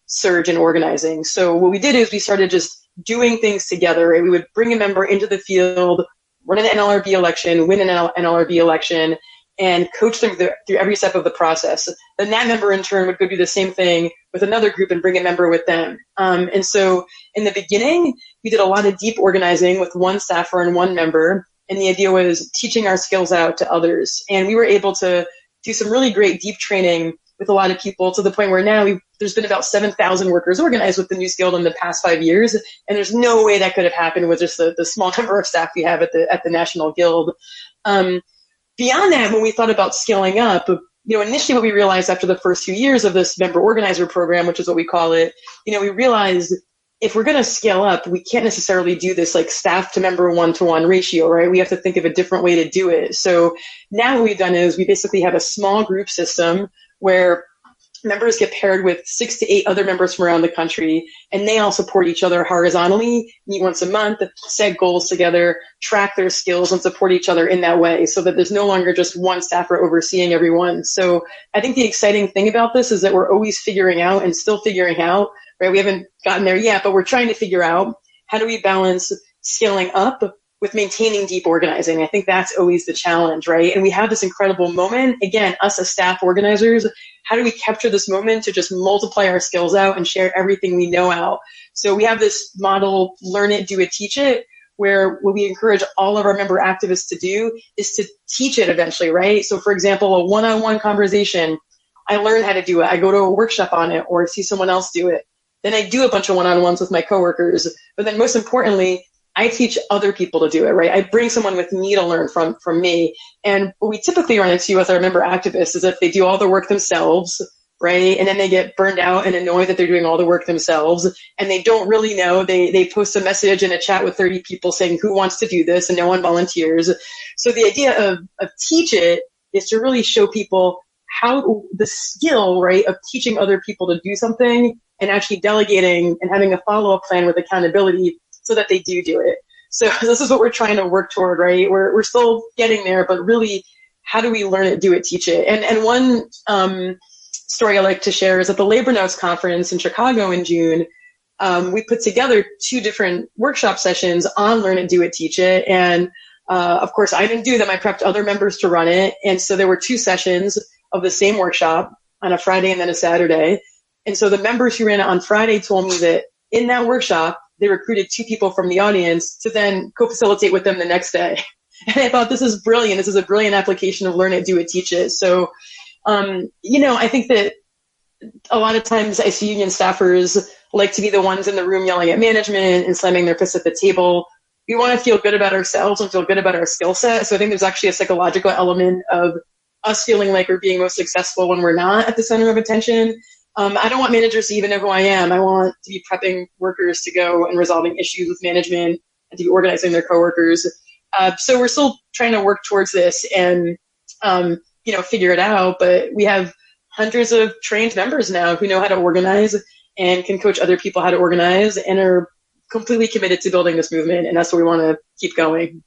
surge in organizing. So what we did is we started just doing things together. We would bring a member into the field, run an NLRB election, win an NLRB election, and coach them through, every step of the process. Then that member in turn would go do the same thing with another group and bring a member with them. Um, and so in the beginning, we did a lot of deep organizing with one staffer and one member. And the idea was teaching our skills out to others. And we were able to do some really great deep training with a lot of people to the point where now there's been about 7,000 workers organized with the News Guild in the past five years. And there's no way that could have happened with just the, the small (laughs) number of staff we have at the, at the National Guild. Um, beyond that, when we thought about scaling up, you know, initially what we realized after the first few years of this member organizer program, which is what we call it, you know, we realized if we're going to scale up, we can't necessarily do this like staff to member one to one ratio, right? We have to think of a different way to do it. So now what we've done is we basically have a small group system where members get paired with six to eight other members from around the country, and they all support each other horizontally, meet once a month, set goals together, track their skills, and support each other in that way so that there's no longer just one staffer overseeing everyone. So I think the exciting thing about this is that we're always figuring out and still figuring out, right? We haven't gotten there yet, but we're trying to figure out how do we balance scaling up with maintaining deep organizing. I think that's always the challenge, right? And we have this incredible moment. Again, us as staff organizers, how do we capture this moment to just multiply our skills out and share everything we know out? So we have this model, learn it, do it, teach it, where what we encourage all of our member activists to do is to teach it eventually, right? So for example, a one-on-one conversation, I learn how to do it. I go to a workshop on it or see someone else do it. Then I do a bunch of one-on-ones with my coworkers. But then most importantly, I teach other people to do it, right? I bring someone with me to learn from from me. And what we typically run into with our member activists is that they do all the work themselves, right? And then they get burned out and annoyed that they're doing all the work themselves and they don't really know. They they post a message in a chat with 30 people saying who wants to do this and no one volunteers. So the idea of, of teach it is to really show people how the skill, right, of teaching other people to do something and actually delegating and having a follow-up plan with accountability so that they do do it. So (laughs) this is what we're trying to work toward, right? We're, we're still getting there, but really, how do we learn it, do it, teach it? And, and one um, story I like to share is at the Labor Notes conference in Chicago in June, um, we put together two different workshop sessions on learn it, do it, teach it. And uh, of course, I didn't do them. I prepped other members to run it. And so there were two sessions of the same workshop on a Friday and then a Saturday. And so the members who ran it on Friday told me that in that workshop, they recruited two people from the audience to then co-facilitate with them the next day. (laughs) And I thought this is brilliant. This is a brilliant application of learn it, do it, teach it. So, um, you know, I think that a lot of times I see union staffers like to be the ones in the room yelling at management and slamming their fists at the table. We want to feel good about ourselves and feel good about our skill set. So I think there's actually a psychological element of us feeling like we're being most successful when we're not at the center of attention um, I don't want managers to even know who I am. I want to be prepping workers to go and resolving issues with management and to be organizing their coworkers. Uh, so we're still trying to work towards this and, um, you know, figure it out. But we have hundreds of trained members now who know how to organize and can coach other people how to organize and are completely committed to building this movement. And that's what we want to keep going.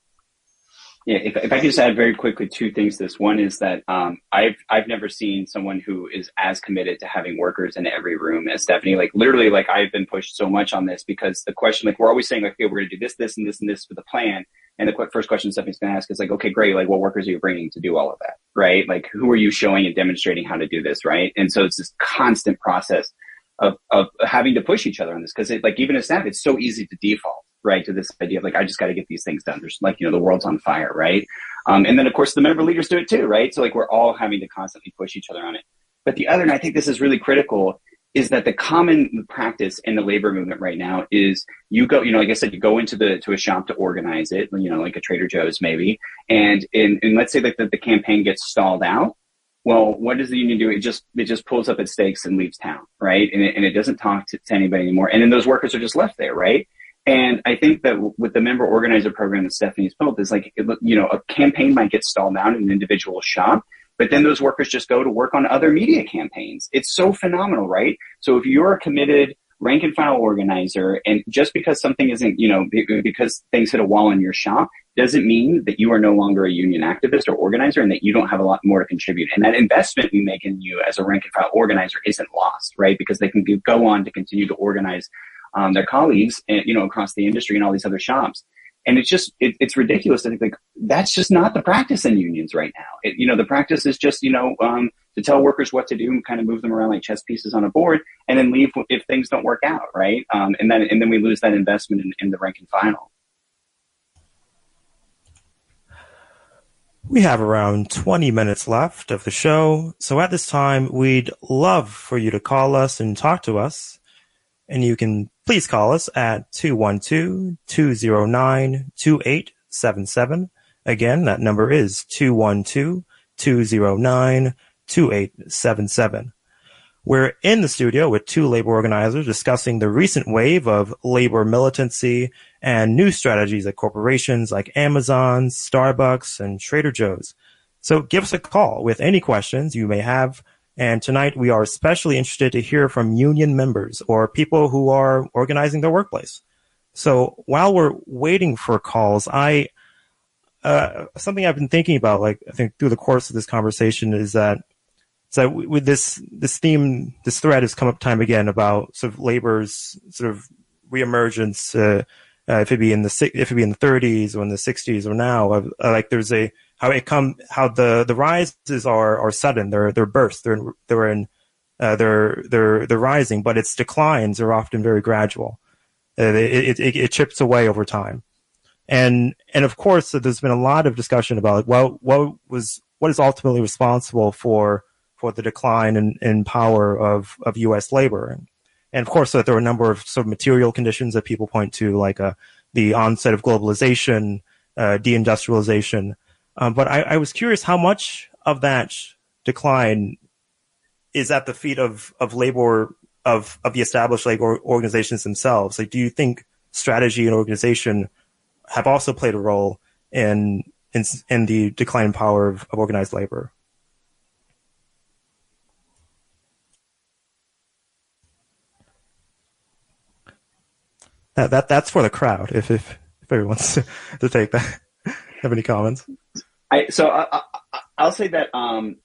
Yeah, if, if I could just add very quickly two things to this. One is that um, I've I've never seen someone who is as committed to having workers in every room as Stephanie. Like literally, like I've been pushed so much on this because the question, like we're always saying, like, okay, we're going to do this, this, and this, and this for the plan. And the first question Stephanie's going to ask is like, okay, great. Like, what workers are you bringing to do all of that, right? Like, who are you showing and demonstrating how to do this, right? And so it's this constant process of of having to push each other on this because, like, even as staff, it's so easy to default right to this idea of like i just got to get these things done there's like you know the world's on fire right um, and then of course the member leaders do it too right so like we're all having to constantly push each other on it but the other and i think this is really critical is that the common practice in the labor movement right now is you go you know like i said you go into the to a shop to organize it you know like a trader joe's maybe and in and let's say that the, the campaign gets stalled out well, what does the union do? It just it just pulls up its stakes and leaves town, right? And it, and it doesn't talk to, to anybody anymore. And then those workers are just left there, right? And I think that with the member organizer program that Stephanie's built is like, you know, a campaign might get stalled out in an individual shop, but then those workers just go to work on other media campaigns. It's so phenomenal, right? So if you're a committed rank and file organizer and just because something isn't, you know, because things hit a wall in your shop doesn't mean that you are no longer a union activist or organizer and that you don't have a lot more to contribute. And that investment we make in you as a rank and file organizer isn't lost, right? Because they can go on to continue to organize um, their colleagues, and, you know, across the industry and all these other shops. And it's just, it, it's ridiculous to think like that's just not the practice in unions right now. It, you know, the practice is just, you know, um, to tell workers what to do and kind of move them around like chess pieces on a board and then leave if things don't work out. Right. Um, and then, and then we lose that investment in, in the rank and file. We have around 20 minutes left of the show. So at this time, we'd love for you to call us and talk to us. And you can please call us at 212-209-2877. Again, that number is 212-209-2877. We're in the studio with two labor organizers discussing the recent wave of labor militancy and new strategies at corporations like Amazon, Starbucks, and Trader Joe's. So give us a call with any questions you may have and tonight we are especially interested to hear from union members or people who are organizing their workplace. So while we're waiting for calls, I, uh, something I've been thinking about, like I think through the course of this conversation is that, so with this, this theme, this thread has come up time again about sort of labor's sort of reemergence, uh, uh, if it be in the if it be in the 30s or in the 60s or now, like there's a how it come how the the rises are are sudden. They're they're bursts. They're in, they're in uh, they're they're they're rising but its declines are often very gradual. Uh, it, it, it chips away over time. And and of course there's been a lot of discussion about well what was what is ultimately responsible for for the decline in, in power of of U.S. labor? And, and of course that there are a number of sort of material conditions that people point to like uh, the onset of globalization uh, deindustrialization um, but I, I, was curious how much of that decline is at the feet of, of labor of, of the established labor organizations themselves. Like, do you think strategy and organization have also played a role in, in, in the decline in power of, of organized labor? That, that that's for the crowd. If if, if everyone wants to, to take that, (laughs) have any comments? I so I, I, will say that um,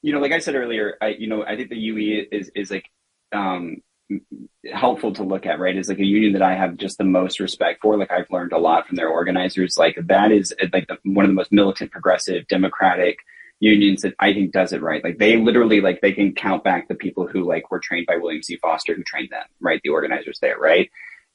you know, like I said earlier, I you know I think the UE is is like um, helpful to look at, right? Is like a union that I have just the most respect for. Like I've learned a lot from their organizers. Like that is like the, one of the most militant, progressive, democratic unions that I think does it right. Like they literally like they can count back the people who like were trained by William Z. Foster who trained them, right? The organizers there, right?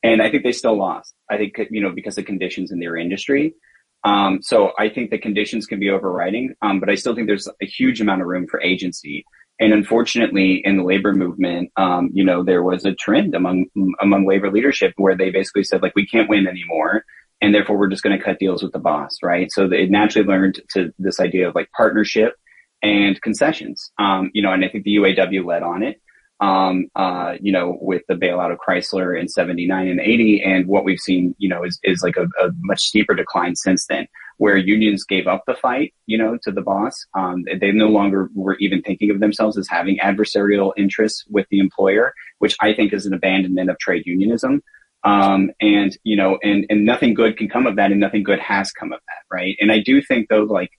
And I think they still lost. I think you know because of conditions in their industry. Um, so I think the conditions can be overriding, um, but I still think there's a huge amount of room for agency. And unfortunately, in the labor movement, um, you know, there was a trend among among labor leadership where they basically said like, we can't win anymore, and therefore we're just going to cut deals with the boss, right? So it naturally learned to this idea of like partnership and concessions, um, you know, and I think the UAW led on it. Um, uh, you know, with the bailout of Chrysler in 79 and 80. And what we've seen, you know, is, is like a, a much steeper decline since then, where unions gave up the fight, you know, to the boss. Um, they no longer were even thinking of themselves as having adversarial interests with the employer, which I think is an abandonment of trade unionism. Um, and, you know, and, and nothing good can come of that and nothing good has come of that, right? And I do think though, like,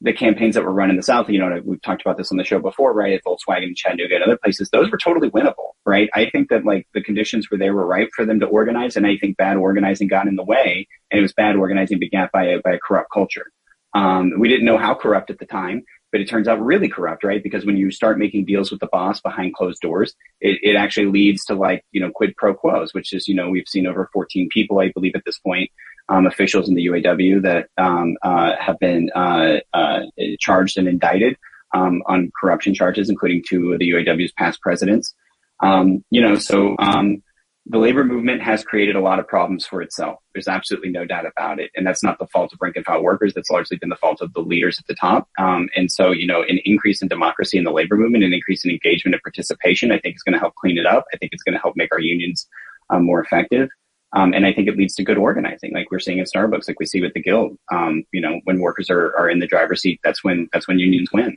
the campaigns that were run in the South, you know, we've talked about this on the show before, right? At Volkswagen Chattanooga and other places, those were totally winnable, right? I think that like the conditions were there were ripe for them to organize. And I think bad organizing got in the way and it was bad organizing begat by a, by a corrupt culture. Um, we didn't know how corrupt at the time, but it turns out really corrupt, right? Because when you start making deals with the boss behind closed doors, it, it actually leads to like, you know, quid pro quos, which is, you know, we've seen over 14 people, I believe at this point, um, officials in the UAW that um, uh, have been uh, uh, charged and indicted um, on corruption charges, including two of the UAW's past presidents. Um, you know, so um, the labor movement has created a lot of problems for itself. There's absolutely no doubt about it, and that's not the fault of rank and file workers. That's largely been the fault of the leaders at the top. Um, and so, you know, an increase in democracy in the labor movement, an increase in engagement and participation, I think is going to help clean it up. I think it's going to help make our unions more effective. Um, and I think it leads to good organizing, like we're seeing at Starbucks, like we see with the guild. Um, you know, when workers are, are in the driver's seat, that's when that's when unions win.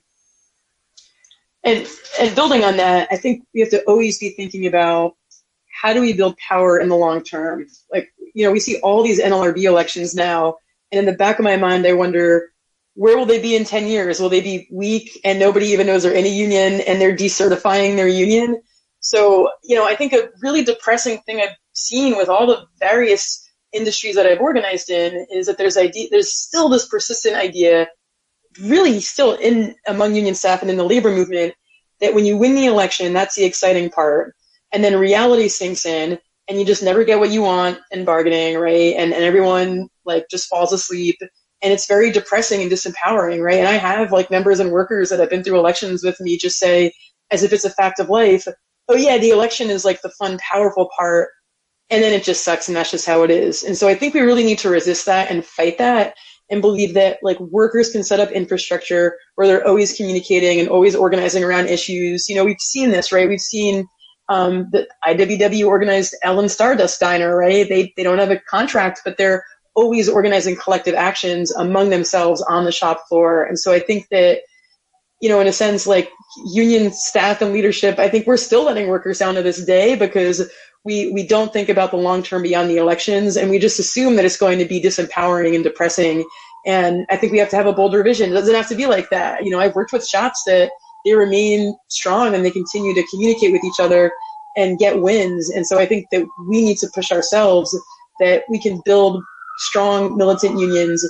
And and building on that, I think we have to always be thinking about how do we build power in the long term. Like you know, we see all these NLRB elections now, and in the back of my mind, I wonder where will they be in 10 years? Will they be weak and nobody even knows they're in a union and they're decertifying their union? So, you know, I think a really depressing thing I've seen with all the various industries that I've organized in is that there's idea, there's still this persistent idea, really still in among union staff and in the labor movement, that when you win the election, that's the exciting part, and then reality sinks in, and you just never get what you want in bargaining, right? And and everyone like just falls asleep, and it's very depressing and disempowering, right? And I have like members and workers that have been through elections with me just say, as if it's a fact of life, oh yeah, the election is like the fun, powerful part. And then it just sucks and that's just how it is. And so i think we really need to resist that and fight that and believe that like workers can set up infrastructure where they're always communicating and always organizing around issues. You know we've seen this right? We've seen um, the iww organized Ellen's Stardust Diner right they, they don't have a contract but they're always organizing collective actions among themselves on the shop floor and so i think that you know in a sense like union staff and leadership i think we're still letting workers down to this day because we we don't think about the long term beyond the elections, and we just assume that it's going to be disempowering and depressing. And I think we have to have a bolder vision. It doesn't have to be like that. You know, I've worked with shops that they remain strong and they continue to communicate with each other and get wins. And so I think that we need to push ourselves that we can build strong militant unions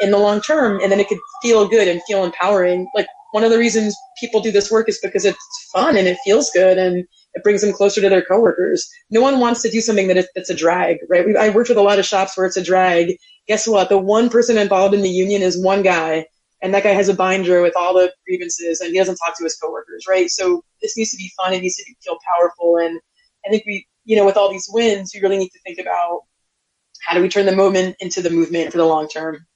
in the long term and then it could feel good and feel empowering. Like one of the reasons people do this work is because it's fun and it feels good and it brings them closer to their coworkers. No one wants to do something that that's a drag, right? I worked with a lot of shops where it's a drag. Guess what? The one person involved in the union is one guy, and that guy has a binder with all the grievances, and he doesn't talk to his coworkers, right? So this needs to be fun. It needs to feel powerful, and I think we, you know, with all these wins, we really need to think about how do we turn the movement into the movement for the long term.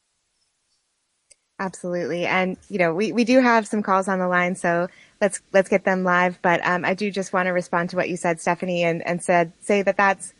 Absolutely. And, you know, we, we do have some calls on the line, so let's let's get them live. But um, I do just want to respond to what you said, Stephanie, and and said say that that's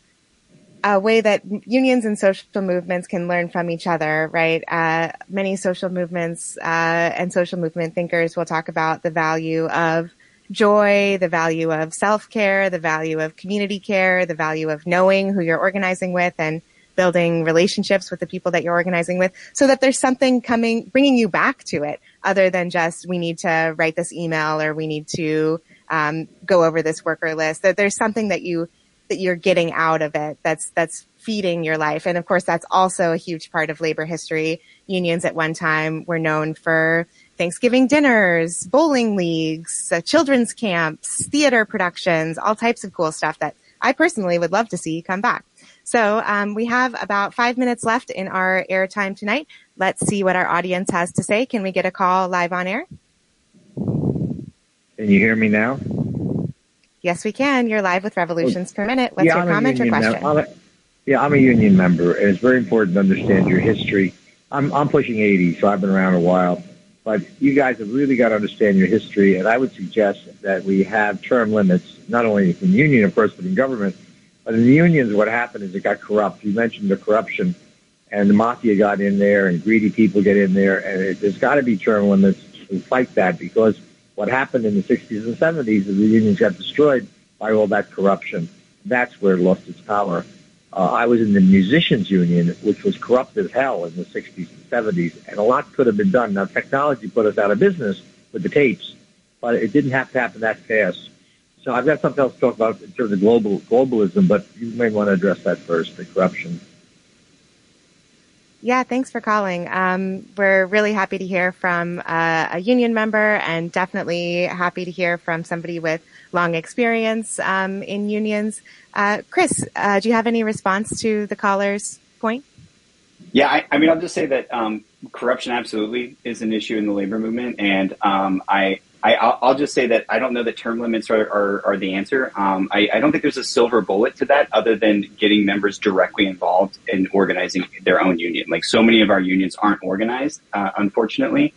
a way that unions and social movements can learn from each other, right? Uh, many social movements uh, and social movement thinkers will talk about the value of joy, the value of self care, the value of community care, the value of knowing who you're organizing with, and building relationships with the people that you're organizing with so that there's something coming, bringing you back to it other than just we need to write this email or we need to um, go over this worker list. That there's something that you that you're getting out of it that's that's feeding your life. And of course, that's also a huge part of labor history. Unions at one time were known for Thanksgiving dinners, bowling leagues, uh, children's camps, theater productions, all types of cool stuff that I personally would love to see come back. So um, we have about five minutes left in our airtime tonight. Let's see what our audience has to say. Can we get a call live on air? Can you hear me now? Yes, we can. You're live with Revolutions per Minute. What's yeah, your I'm comment or question? Mem- I'm a, yeah, I'm a union member, and it's very important to understand your history. I'm, I'm pushing 80, so I've been around a while. but you guys have really got to understand your history, and I would suggest that we have term limits, not only in union, of course, but in government. But in the unions, what happened is it got corrupt. You mentioned the corruption, and the mafia got in there, and greedy people get in there, and it, there's got to be term limits to fight that because what happened in the 60s and 70s is the unions got destroyed by all that corruption. That's where it lost its power. Uh, I was in the musicians union, which was corrupt as hell in the 60s and 70s, and a lot could have been done. Now, technology put us out of business with the tapes, but it didn't have to happen that fast. So I've got something else to talk about in terms of global globalism, but you may want to address that first, the corruption. Yeah, thanks for calling. Um, we're really happy to hear from uh, a union member and definitely happy to hear from somebody with long experience um, in unions. Uh, Chris, uh, do you have any response to the caller's point? Yeah, I, I mean, I'll just say that um, corruption absolutely is an issue in the labor movement, and um, I I, will just say that I don't know that term limits are, are, are the answer. Um, I, I, don't think there's a silver bullet to that other than getting members directly involved in organizing their own union. Like so many of our unions aren't organized, uh, unfortunately.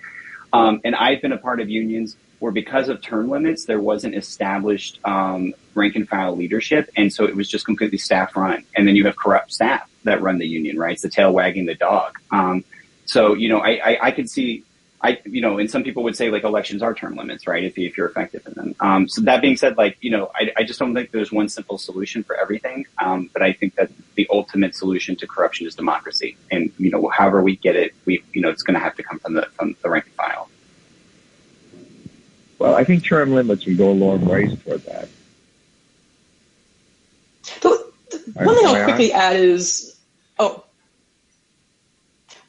Um, and I've been a part of unions where because of term limits, there wasn't established um, rank and file leadership. And so it was just completely staff run. And then you have corrupt staff that run the union, right? It's the tail wagging the dog. Um, so, you know, I, I, I could see I, you know, and some people would say like elections are term limits, right? If, if you're effective in them. Um, so that being said, like, you know, I, I just don't think there's one simple solution for everything. Um, but I think that the ultimate solution to corruption is democracy. And, you know, however we get it, we, you know, it's going to have to come from the, from the rank and file. Well, I think term limits would go a long ways toward that. The, the one thing I'll quickly add is, oh,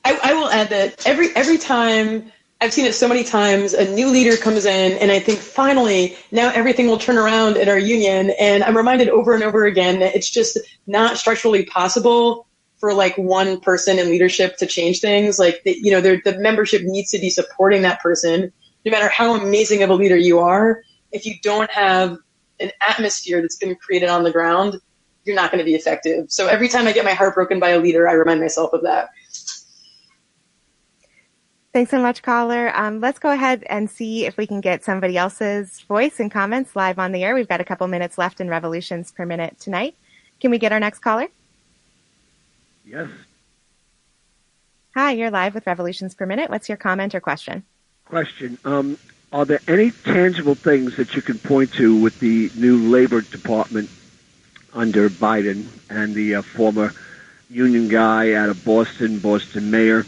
I, I will add that every every time I've seen it so many times. A new leader comes in, and I think finally now everything will turn around in our union. And I'm reminded over and over again that it's just not structurally possible for like one person in leadership to change things. Like the, you know, the membership needs to be supporting that person, no matter how amazing of a leader you are. If you don't have an atmosphere that's been created on the ground, you're not going to be effective. So every time I get my heart broken by a leader, I remind myself of that. Thanks so much, caller. Um, let's go ahead and see if we can get somebody else's voice and comments live on the air. We've got a couple minutes left in revolutions per minute tonight. Can we get our next caller? Yes. Hi, you're live with Revolutions per Minute. What's your comment or question? Question. Um, are there any tangible things that you can point to with the new Labor Department under Biden and the uh, former union guy out of Boston, Boston mayor?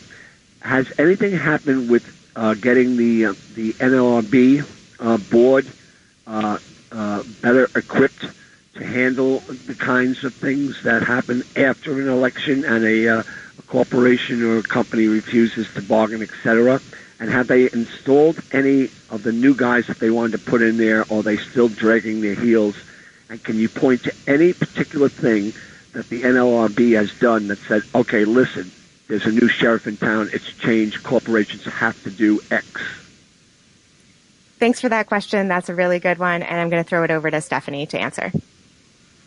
Has anything happened with uh, getting the uh, the NLRB uh, board uh, uh, better equipped to handle the kinds of things that happen after an election and a, uh, a corporation or a company refuses to bargain, etc. And have they installed any of the new guys that they wanted to put in there, or are they still dragging their heels? And can you point to any particular thing that the NLRB has done that said, okay, listen, there's a new sheriff in town. It's changed. Corporations have to do X. Thanks for that question. That's a really good one, and I'm going to throw it over to Stephanie to answer.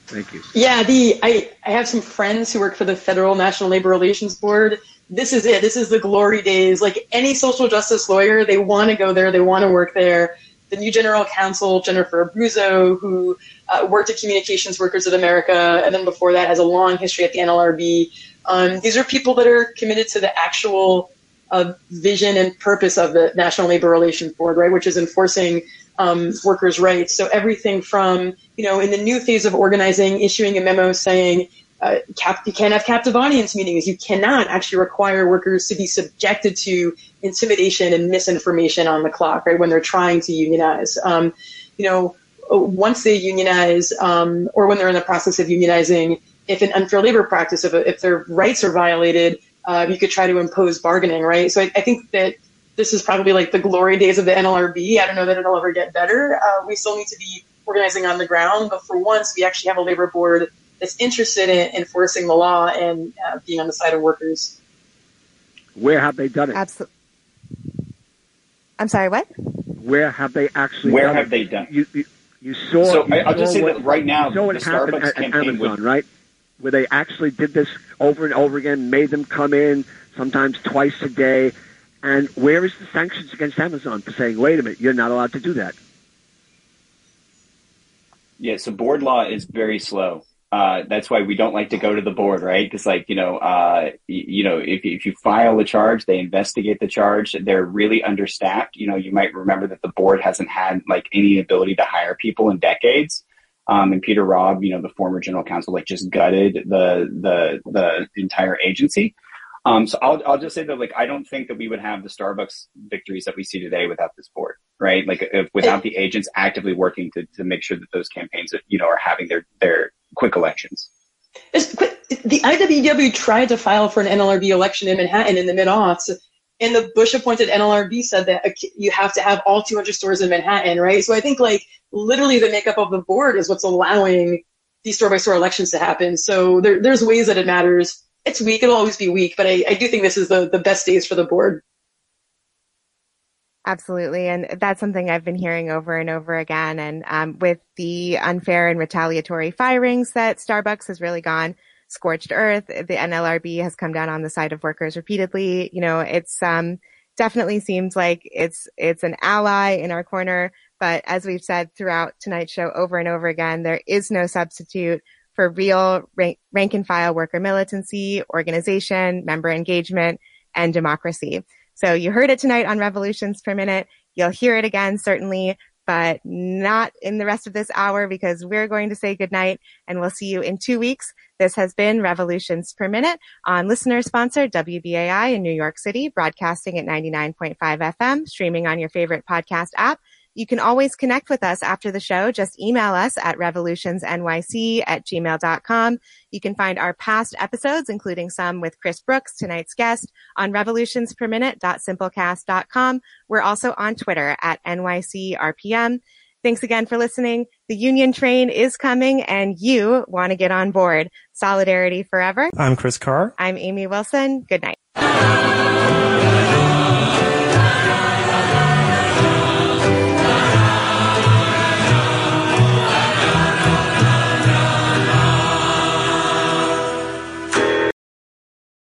Thank you. Yeah, the I, I have some friends who work for the Federal National Labor Relations Board. This is it. This is the glory days. Like any social justice lawyer, they want to go there. They want to work there. The new general counsel, Jennifer Abruzzo, who uh, worked at Communications Workers of America, and then before that has a long history at the NLRB. Um, these are people that are committed to the actual uh, vision and purpose of the National Labor Relations Board, right, which is enforcing um, workers' rights. So everything from, you know, in the new phase of organizing, issuing a memo saying uh, cap- you can't have captive audience meetings. You cannot actually require workers to be subjected to intimidation and misinformation on the clock, right, when they're trying to unionize. Um, you know, once they unionize um, or when they're in the process of unionizing, if an unfair labor practice, if, if their rights are violated, uh, you could try to impose bargaining, right? So I, I, think that this is probably like the glory days of the NLRB. I don't know that it'll ever get better. Uh, we still need to be organizing on the ground, but for once, we actually have a labor board that's interested in enforcing the law and uh, being on the side of workers. Where have they done it? Absolutely. I'm sorry, what? Where have they actually? Where done have it? they done? You, you, you saw. So you I'll just say what, that right now, saw what the happened Starbucks at, at Amazon, would, right? Where they actually did this over and over again, made them come in sometimes twice a day, And where is the sanctions against Amazon for saying, wait a minute, you're not allowed to do that? Yeah, so board law is very slow. Uh, that's why we don't like to go to the board, right? Because, like, you know, uh, you know, if, if you file a charge, they investigate the charge. They're really understaffed. You know, you might remember that the board hasn't had like any ability to hire people in decades. Um, and Peter Robb, you know, the former general counsel, like just gutted the the the entire agency. Um, so I'll, I'll just say that like I don't think that we would have the Starbucks victories that we see today without this board, right? Like if, without the agents actively working to, to make sure that those campaigns, you know, are having their their quick elections. The IWW tried to file for an NLRB election in Manhattan in the mid aughts, and the Bush appointed NLRB said that uh, you have to have all 200 stores in Manhattan, right? So I think like literally the makeup of the board is what's allowing these store by store elections to happen. So there, there's ways that it matters it's weak. It'll always be weak, but I, I do think this is the, the best days for the board. Absolutely. And that's something I've been hearing over and over again. And um, with the unfair and retaliatory firings that Starbucks has really gone scorched earth, the NLRB has come down on the side of workers repeatedly. You know, it's um, definitely seems like it's it's an ally in our corner. But as we've said throughout tonight's show over and over again, there is no substitute for real rank, rank and file worker militancy, organization, member engagement, and democracy. So you heard it tonight on Revolutions Per Minute. You'll hear it again, certainly, but not in the rest of this hour because we're going to say goodnight and we'll see you in two weeks. This has been Revolutions Per Minute on listener sponsored WBAI in New York City, broadcasting at 99.5 FM, streaming on your favorite podcast app you can always connect with us after the show. Just email us at revolutionsnyc at gmail.com. You can find our past episodes, including some with Chris Brooks, tonight's guest, on revolutionsperminute.simplecast.com. We're also on Twitter at NYCRPM. Thanks again for listening. The Union train is coming and you want to get on board. Solidarity forever. I'm Chris Carr. I'm Amy Wilson. Good night.